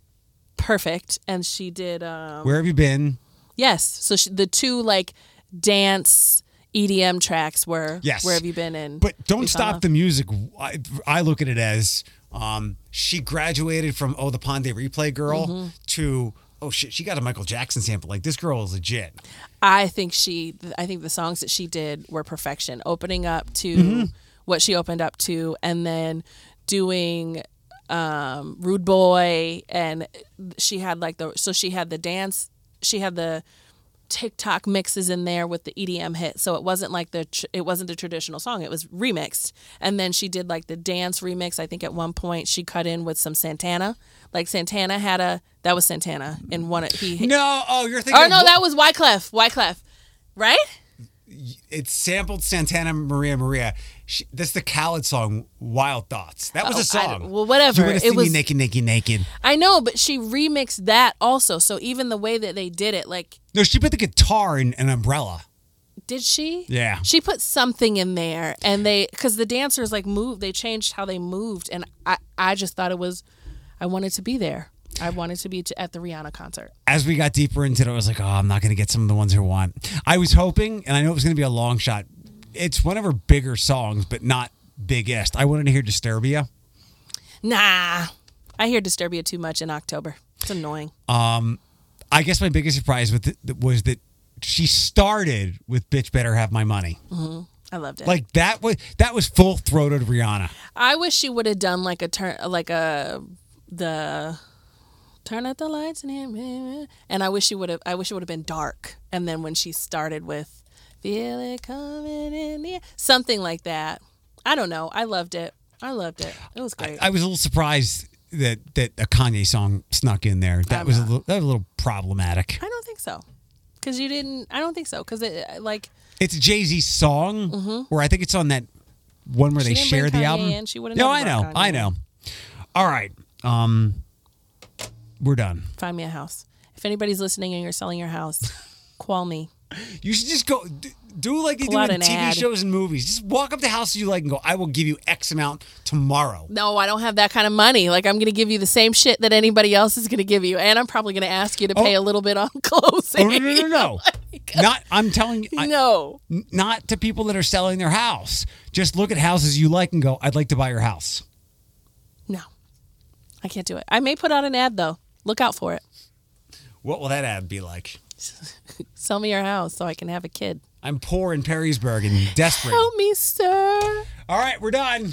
perfect, and she did. um Where have you been? Yes. So she, the two like dance EDM tracks were Yes. Where have you been in? But don't stop the music. I, I look at it as um, she graduated from oh the Pon de Replay girl Mm-hmm. to oh shit she got a Michael Jackson sample. Like this girl is legit. I think she. I think the songs that she did were perfection. Opening up to Mm-hmm. what she opened up to, and then doing um rude boy and she had like the so she had the dance she had the TikTok mixes in there with the EDM hit. So it wasn't like the tr- it wasn't the traditional song. It was remixed. And then she did like the dance remix. I think at one point she cut in with some Santana. Like Santana had a that was Santana in one of he No, oh you're thinking. Oh no, that was Wyclef. Wyclef. Right? it sampled Santana Maria Maria. She, that's the Khaled song "Wild Thoughts." That was Oh, a song. well, whatever. You see me was- naked, naked, naked. I know, but she remixed that also. So even the way that they did it, like No, she put the guitar in an umbrella. did she? Yeah. She put something in there and they cuz the dancers like moved, they changed how they moved and I I just thought it was I wanted to be there. I wanted to be at the Rihanna concert. As we got deeper into it, I was like, oh, I'm not going to get some of the ones I want. I was hoping, and I know it was going to be a long shot. It's one of her bigger songs, but not biggest. I wanted to hear Disturbia. Nah. I hear Disturbia too much in October. It's annoying. Um, I guess my biggest surprise with it was that she started with "Bitch Better Have My Money." I loved it. Like that was that was full throated Rihanna. I wish she would have done like a turn, like a the turn out the lights and. And I wish she would have. I wish it would have been dark. And then when she started with "Feel It Coming in the something like that. I don't know. I loved it. I loved it. It was great. I was a little surprised that that a Kanye song snuck in there. That I'm was a little that was a little problematic. I don't think so. Because you didn't. I don't think so. Because it like It's Jay Z song, where I think it's on that one where Mm-hmm. She they share the Kanye album. in. She no, I know, brought I know. All right, um, we're done. find me a house. If anybody's listening and you're selling your house, call me. You should just go do like they Pull do in TV ad. shows and movies. Just walk up to houses you like and go, "I will give you X amount tomorrow." No, I don't have that kind of money. Like I'm going to give you the same shit that anybody else is going to give you, and I'm probably going to ask you to pay Oh. a little bit on closing. Oh no, no, no, no! not. I'm telling you, I- no. not to people that are selling their house. Just look at houses you like and go, "I'd like to buy your house." No. I can't do it. I may put out an ad though. Look out for it. What will that ad be like? Sell me your house so I can have a kid. I'm poor in Perrysburg and desperate. Help me, sir. All right, we're done.